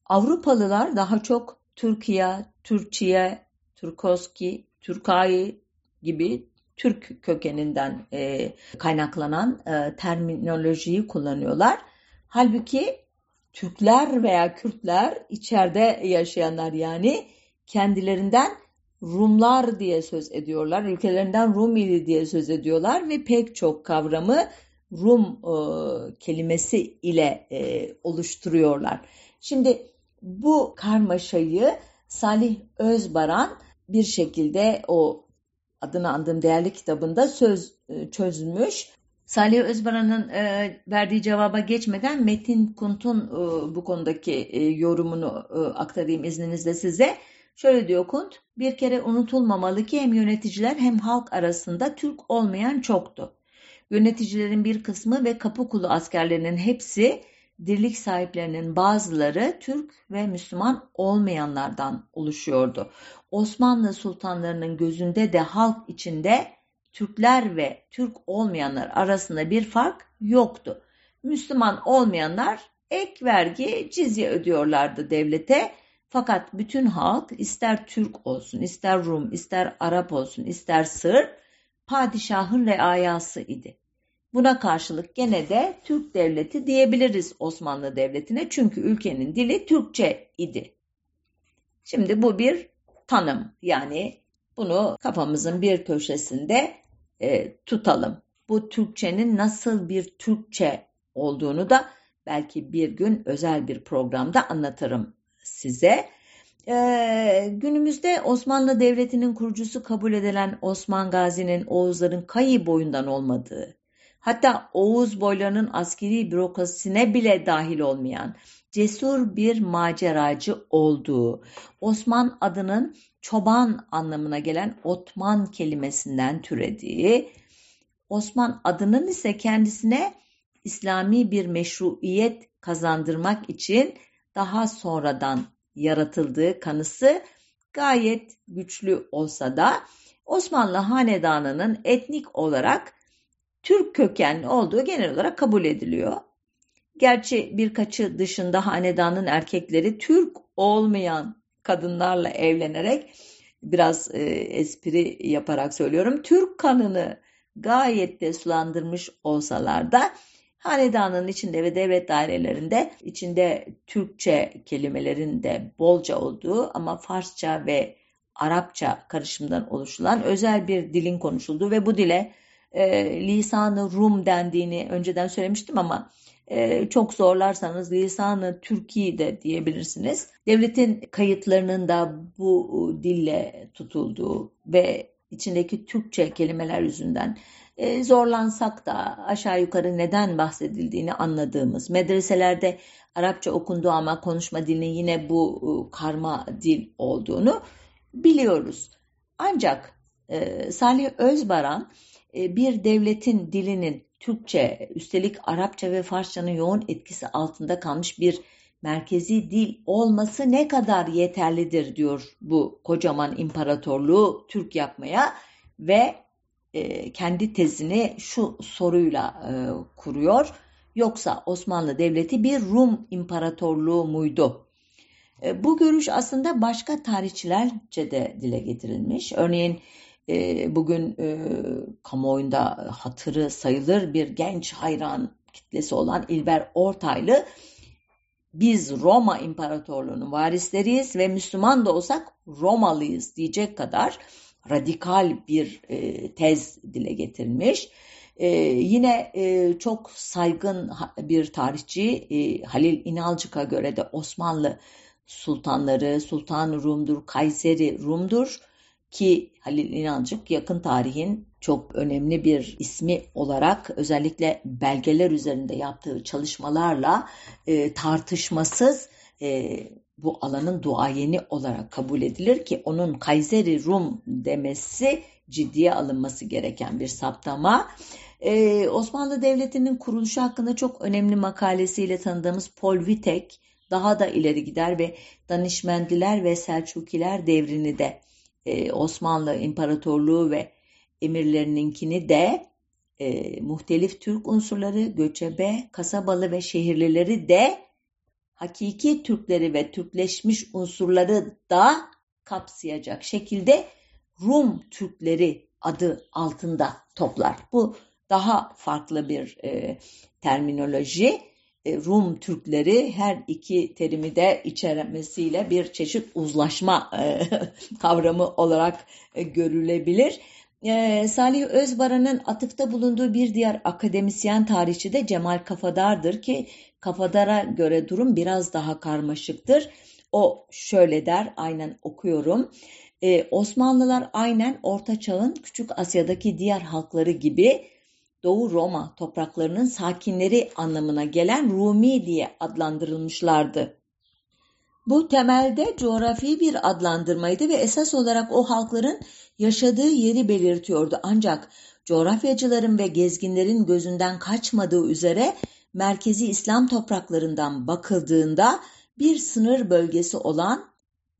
Avrupalılar daha çok Türkiye, Türkçiye, Türkoski, Türkay gibi Türk kökeninden e, kaynaklanan e, terminolojiyi kullanıyorlar. Halbuki Türkler veya Kürtler içeride yaşayanlar yani kendilerinden Rumlar diye söz ediyorlar. Ülkelerinden Rumili diye söz ediyorlar ve pek çok kavramı Rum e, kelimesi ile e, oluşturuyorlar. Şimdi bu karmaşayı Salih Özbaran bir şekilde o adını andığım değerli kitabında söz e, çözmüş. Salih Özbaran'ın e, verdiği cevaba geçmeden Metin Kunt'un e, bu konudaki yorumunu aktarayım izninizle size. Şöyle diyor Kunt, bir kere unutulmamalı ki hem yöneticiler hem halk arasında Türk olmayan çoktu. Yöneticilerin bir kısmı ve kapı kulu askerlerinin hepsi dirlik sahiplerinin bazıları Türk ve Müslüman olmayanlardan oluşuyordu. Osmanlı sultanlarının gözünde de halk içinde Türkler ve Türk olmayanlar arasında bir fark yoktu. Müslüman olmayanlar ek vergi, cizye ödüyorlardı devlete. Fakat bütün halk ister Türk olsun, ister Rum, ister Arap olsun, ister Sır, padişahın reayası idi. Buna karşılık gene de Türk devleti diyebiliriz Osmanlı Devleti'ne çünkü ülkenin dili Türkçe idi. Şimdi bu bir tanım yani bunu kafamızın bir köşesinde e, tutalım. Bu Türkçenin nasıl bir Türkçe olduğunu da belki bir gün özel bir programda anlatırım size. Ee, günümüzde Osmanlı Devleti'nin kurucusu kabul edilen Osman Gazi'nin Oğuzların Kayı boyundan olmadığı, hatta Oğuz boylarının askeri bürokrasisine bile dahil olmayan cesur bir maceracı olduğu, Osman adının çoban anlamına gelen Otman kelimesinden türediği, Osman adının ise kendisine İslami bir meşruiyet kazandırmak için daha sonradan yaratıldığı kanısı gayet güçlü olsa da Osmanlı hanedanının etnik olarak Türk kökenli olduğu genel olarak kabul ediliyor. Gerçi birkaçı dışında hanedanın erkekleri Türk olmayan kadınlarla evlenerek biraz e, espri yaparak söylüyorum. Türk kanını gayet de sulandırmış olsalar da hanedanın içinde ve devlet dairelerinde içinde Türkçe kelimelerin de bolca olduğu ama Farsça ve Arapça karışımından oluşulan özel bir dilin konuşulduğu ve bu dile e, lisanı Rum dendiğini önceden söylemiştim ama e, çok zorlarsanız lisanı Türkiye de diyebilirsiniz. Devletin kayıtlarının da bu dille tutulduğu ve içindeki Türkçe kelimeler yüzünden e, zorlansak da aşağı yukarı neden bahsedildiğini anladığımız, medreselerde Arapça okunduğu ama konuşma dilinin yine bu e, karma dil olduğunu biliyoruz. Ancak e, Salih Özbaran bir devletin dilinin Türkçe, üstelik Arapça ve Farsçanın yoğun etkisi altında kalmış bir merkezi dil olması ne kadar yeterlidir diyor bu kocaman imparatorluğu Türk yapmaya ve e, kendi tezini şu soruyla e, kuruyor. Yoksa Osmanlı Devleti bir Rum imparatorluğu muydu? E, bu görüş aslında başka tarihçilerce de dile getirilmiş. Örneğin e, bugün e, kamuoyunda hatırı sayılır bir genç hayran kitlesi olan İlber Ortaylı biz Roma İmparatorluğu'nun varisleriyiz ve Müslüman da olsak Romalıyız diyecek kadar radikal bir e, tez dile getirmiş. E, yine e, çok saygın bir tarihçi e, Halil İnalcık'a göre de Osmanlı sultanları Sultan Rum'dur, Kayseri Rum'dur ki Halil İnalcık yakın tarihin çok önemli bir ismi olarak özellikle belgeler üzerinde yaptığı çalışmalarla e, tartışmasız e, bu alanın duayeni olarak kabul edilir ki onun Kayseri Rum demesi ciddiye alınması gereken bir saptama. Ee, Osmanlı Devleti'nin kuruluşu hakkında çok önemli makalesiyle tanıdığımız Paul Vitek daha da ileri gider ve Danişmendiler ve Selçukiler devrini de e, Osmanlı İmparatorluğu ve emirlerininkini de e, muhtelif Türk unsurları, göçebe, kasabalı ve şehirlileri de hakiki Türkleri ve Türkleşmiş unsurları da kapsayacak şekilde Rum Türkleri adı altında toplar. Bu daha farklı bir e, terminoloji. E, Rum Türkleri her iki terimi de içermesiyle bir çeşit uzlaşma e, kavramı olarak e, görülebilir. Salih Özbaran'ın atıfta bulunduğu bir diğer akademisyen tarihçi de Cemal Kafadar'dır ki Kafadar'a göre durum biraz daha karmaşıktır. O şöyle der, aynen okuyorum. Osmanlılar aynen Orta Çağ'ın Küçük Asya'daki diğer halkları gibi Doğu Roma topraklarının sakinleri anlamına gelen Rumi diye adlandırılmışlardı. Bu temelde coğrafi bir adlandırmaydı ve esas olarak o halkların yaşadığı yeri belirtiyordu. Ancak coğrafyacıların ve gezginlerin gözünden kaçmadığı üzere merkezi İslam topraklarından bakıldığında bir sınır bölgesi olan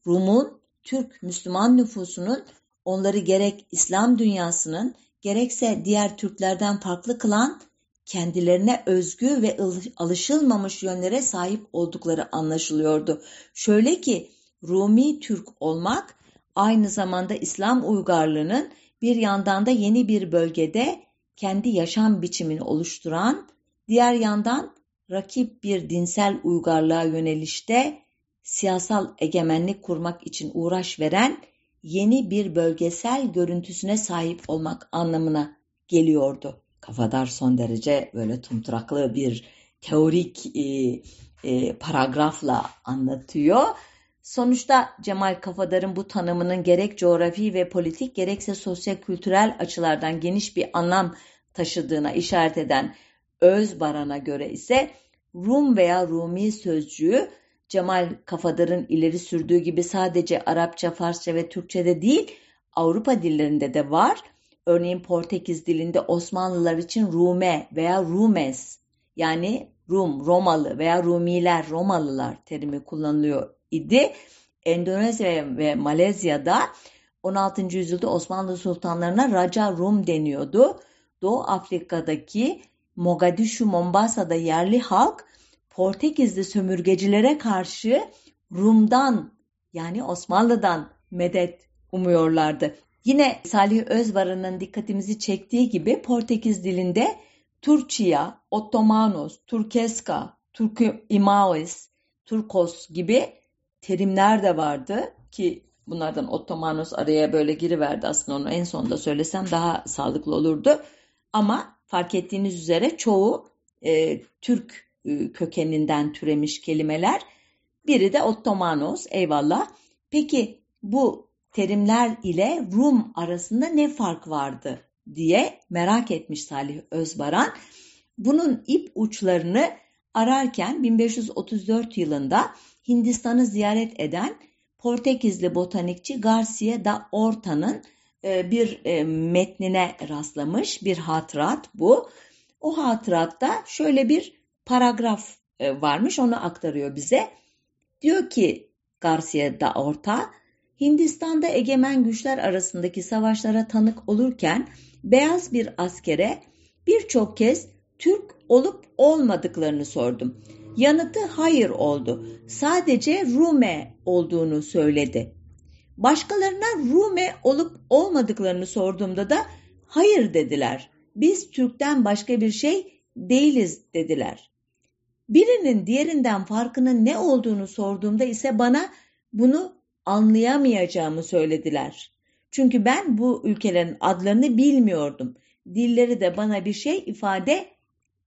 Rum'un Türk Müslüman nüfusunun onları gerek İslam dünyasının gerekse diğer Türklerden farklı kılan kendilerine özgü ve alışılmamış yönlere sahip oldukları anlaşılıyordu. Şöyle ki Rumi Türk olmak aynı zamanda İslam uygarlığının bir yandan da yeni bir bölgede kendi yaşam biçimini oluşturan, diğer yandan rakip bir dinsel uygarlığa yönelişte siyasal egemenlik kurmak için uğraş veren yeni bir bölgesel görüntüsüne sahip olmak anlamına geliyordu. Kafadar son derece böyle tumturaklı bir teorik e, e, paragrafla anlatıyor. Sonuçta Cemal Kafadar'ın bu tanımının gerek coğrafi ve politik gerekse sosyo-kültürel açılardan geniş bir anlam taşıdığına işaret eden Özbaran'a göre ise Rum veya Rumi sözcüğü Cemal Kafadar'ın ileri sürdüğü gibi sadece Arapça, Farsça ve Türkçe'de değil Avrupa dillerinde de var. Örneğin Portekiz dilinde Osmanlılar için Rume veya Rumes yani Rum, Romalı veya Rumiler, Romalılar terimi kullanılıyor idi. Endonezya ve Malezya'da 16. yüzyılda Osmanlı sultanlarına Raja Rum deniyordu. Doğu Afrika'daki Mogadishu, Mombasa'da yerli halk Portekizli sömürgecilere karşı Rum'dan yani Osmanlı'dan medet umuyorlardı. Yine Salih Özbaran'ın dikkatimizi çektiği gibi Portekiz dilinde Turçia, Ottomanos, Turkeska, Turku Imaois, Turkos gibi terimler de vardı ki bunlardan Ottomanos araya böyle giriverdi aslında onu en sonunda söylesem daha sağlıklı olurdu. Ama fark ettiğiniz üzere çoğu e, Türk kökeninden türemiş kelimeler. Biri de Ottomanos eyvallah. Peki bu terimler ile Rum arasında ne fark vardı diye merak etmiş Salih Özbaran. Bunun ip uçlarını ararken 1534 yılında Hindistan'ı ziyaret eden Portekizli botanikçi Garcia da Horta'nın e, bir e, metnine rastlamış bir hatırat bu. O hatıratta şöyle bir paragraf e, varmış onu aktarıyor bize. Diyor ki Garcia da Horta, Hindistan'da egemen güçler arasındaki savaşlara tanık olurken beyaz bir askere birçok kez Türk olup olmadıklarını sordum. Yanıtı hayır oldu. Sadece Rume olduğunu söyledi. Başkalarına Rume olup olmadıklarını sorduğumda da hayır dediler. Biz Türk'ten başka bir şey değiliz dediler. Birinin diğerinden farkının ne olduğunu sorduğumda ise bana bunu anlayamayacağımı söylediler. Çünkü ben bu ülkelerin adlarını bilmiyordum. Dilleri de bana bir şey ifade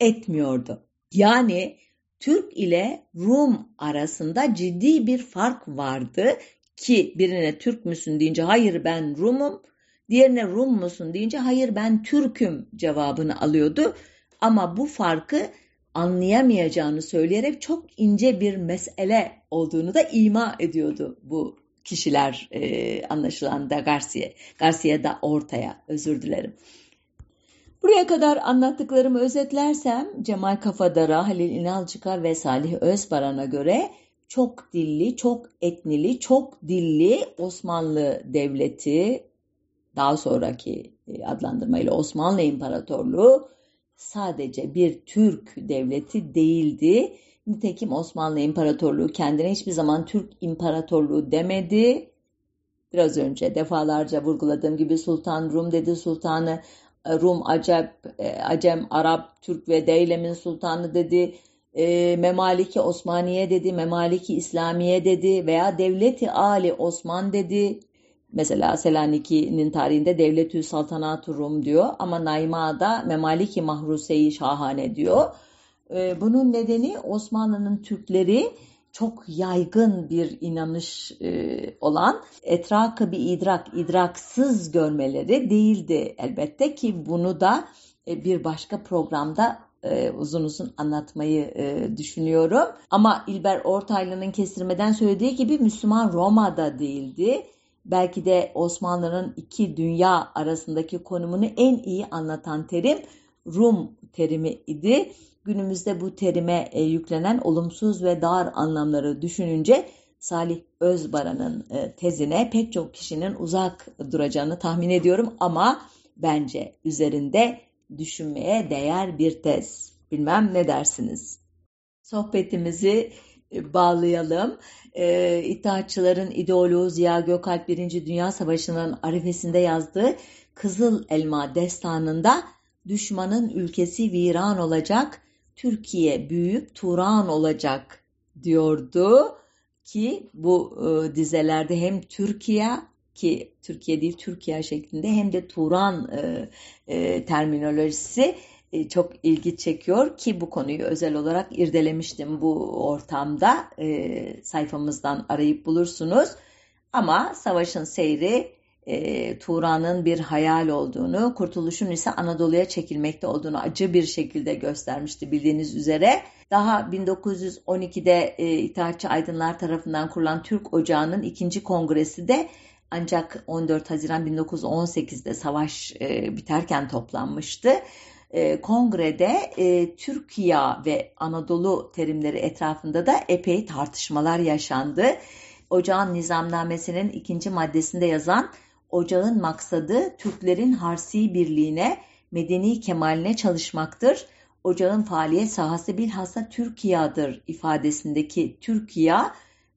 etmiyordu. Yani Türk ile Rum arasında ciddi bir fark vardı ki birine Türk müsün deyince hayır ben Rum'um, diğerine Rum musun deyince hayır ben Türk'üm cevabını alıyordu. Ama bu farkı anlayamayacağını söyleyerek çok ince bir mesele olduğunu da ima ediyordu bu kişiler e, anlaşılan da Garcia, Garcia da ortaya özür dilerim. Buraya kadar anlattıklarımı özetlersem Cemal Kafadar'a, Halil İnalcık'a ve Salih Özbaran'a göre çok dilli, çok etnili, çok dilli Osmanlı Devleti daha sonraki e, adlandırmayla Osmanlı İmparatorluğu sadece bir Türk devleti değildi. Nitekim Osmanlı İmparatorluğu kendine hiçbir zaman Türk İmparatorluğu demedi. Biraz önce defalarca vurguladığım gibi Sultan Rum dedi, Sultanı e, Rum, Acep, e, Acem, Arap, Türk ve Deylem'in sultanı dedi. E, Memaliki Osmaniye dedi, Memaliki İslamiye dedi veya Devleti Ali Osman dedi. Mesela Selaniki'nin tarihinde Devletü Saltanat Rum diyor ama Naima'da Memaliki Mahruseyi Şahane diyor. Ee, bunun nedeni Osmanlı'nın Türkleri çok yaygın bir inanış e, olan etrakı bir idrak, idraksız görmeleri değildi elbette ki bunu da e, bir başka programda e, uzun uzun anlatmayı düşünüyorum. Ama İlber Ortaylı'nın kestirmeden söylediği gibi Müslüman Roma'da değildi belki de Osmanlı'nın iki dünya arasındaki konumunu en iyi anlatan terim Rum terimi idi. Günümüzde bu terime e, yüklenen olumsuz ve dar anlamları düşününce Salih Özbaran'ın e, tezine pek çok kişinin uzak duracağını tahmin ediyorum ama bence üzerinde düşünmeye değer bir tez. Bilmem ne dersiniz? Sohbetimizi bağlayalım. E, İttihatçıların ideoloğu Ziya Gökalp 1. Dünya Savaşı'nın arifesinde yazdığı Kızıl Elma destanında düşmanın ülkesi viran olacak, Türkiye büyüyüp Turan olacak diyordu ki bu e, dizelerde hem Türkiye ki Türkiye değil Türkiye şeklinde hem de Turan e, e, terminolojisi e, çok ilgi çekiyor ki bu konuyu özel olarak irdelemiştim bu ortamda e, sayfamızdan arayıp bulursunuz. Ama savaşın seyri e, Turan'ın bir hayal olduğunu, kurtuluşun ise Anadolu'ya çekilmekte olduğunu acı bir şekilde göstermişti bildiğiniz üzere. Daha 1912'de e, İttihatçı Aydınlar tarafından kurulan Türk Ocağı'nın ikinci kongresi de ancak 14 Haziran 1918'de savaş e, biterken toplanmıştı. E, kongrede e, Türkiye ve Anadolu terimleri etrafında da epey tartışmalar yaşandı. Ocağın nizamnamesinin ikinci maddesinde yazan ocağın maksadı Türklerin harsi birliğine, medeni kemaline çalışmaktır. Ocağın faaliyet sahası bilhassa Türkiye'dir ifadesindeki Türkiye,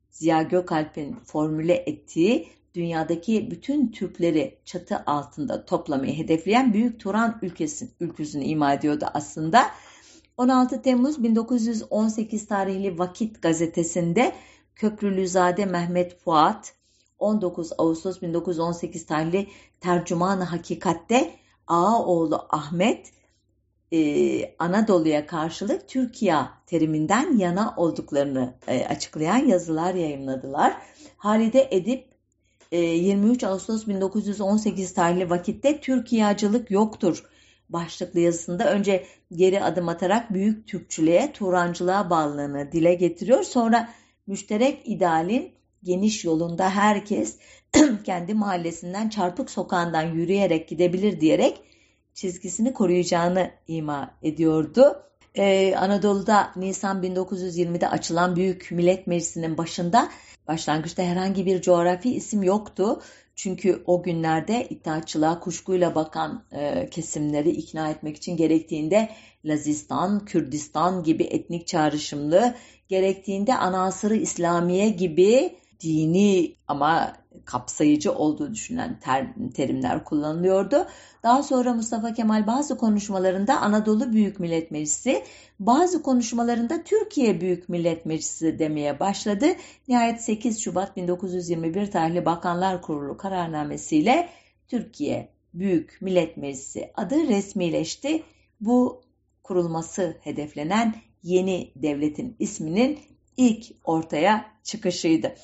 Ziya Gökalp'in formüle ettiği dünyadaki bütün Türkleri çatı altında toplamayı hedefleyen Büyük Turan ülkesi, ülküsünü ima ediyordu aslında. 16 Temmuz 1918 tarihli Vakit gazetesinde Köprülüzade Mehmet Fuat, 19 Ağustos 1918 tarihli Tercüman-ı Hakikat'te Ağaoğlu Ahmet e, Anadolu'ya karşılık Türkiye teriminden yana olduklarını e, açıklayan yazılar yayınladılar. Halide Edip 23 ee, Ağustos 1918 tarihli vakitte Türkiye'cılık yoktur başlıklı yazısında önce geri adım atarak büyük Türkçülüğe, Turancılığa bağlılığını dile getiriyor. Sonra müşterek idealin geniş yolunda herkes kendi mahallesinden çarpık sokağından yürüyerek gidebilir diyerek çizgisini koruyacağını ima ediyordu. Ee, Anadolu'da Nisan 1920'de açılan Büyük Millet Meclisi'nin başında Başlangıçta herhangi bir coğrafi isim yoktu. Çünkü o günlerde iddiaçılığa kuşkuyla bakan e, kesimleri ikna etmek için gerektiğinde Lazistan, Kürdistan gibi etnik çağrışımlı, gerektiğinde Anasırı İslamiye gibi dini ama kapsayıcı olduğu düşünülen ter, terimler kullanılıyordu. Daha sonra Mustafa Kemal bazı konuşmalarında Anadolu Büyük Millet Meclisi, bazı konuşmalarında Türkiye Büyük Millet Meclisi demeye başladı. Nihayet 8 Şubat 1921 tarihli Bakanlar Kurulu kararnamesiyle Türkiye Büyük Millet Meclisi adı resmileşti. Bu kurulması hedeflenen yeni devletin isminin ilk ortaya çıkışıydı.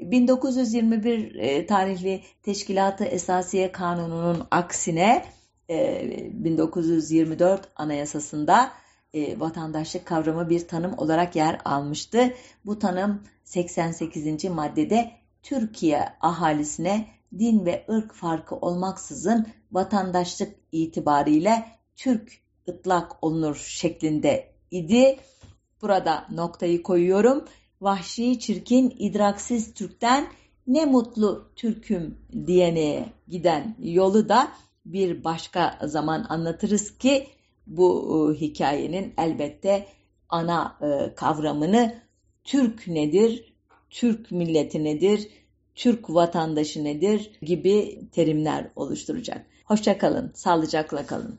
1921 e, tarihli Teşkilatı Esasiye Kanunu'nun aksine 1924 e, Anayasası'nda e, vatandaşlık kavramı bir tanım olarak yer almıştı. Bu tanım 88. maddede Türkiye ahalisine din ve ırk farkı olmaksızın vatandaşlık itibariyle Türk ıtlak olunur şeklinde idi. Burada noktayı koyuyorum vahşi, çirkin, idraksiz Türk'ten ne mutlu Türk'üm diyene giden yolu da bir başka zaman anlatırız ki bu e, hikayenin elbette ana e, kavramını Türk nedir, Türk milleti nedir, Türk vatandaşı nedir gibi terimler oluşturacak. Hoşçakalın, sağlıcakla kalın.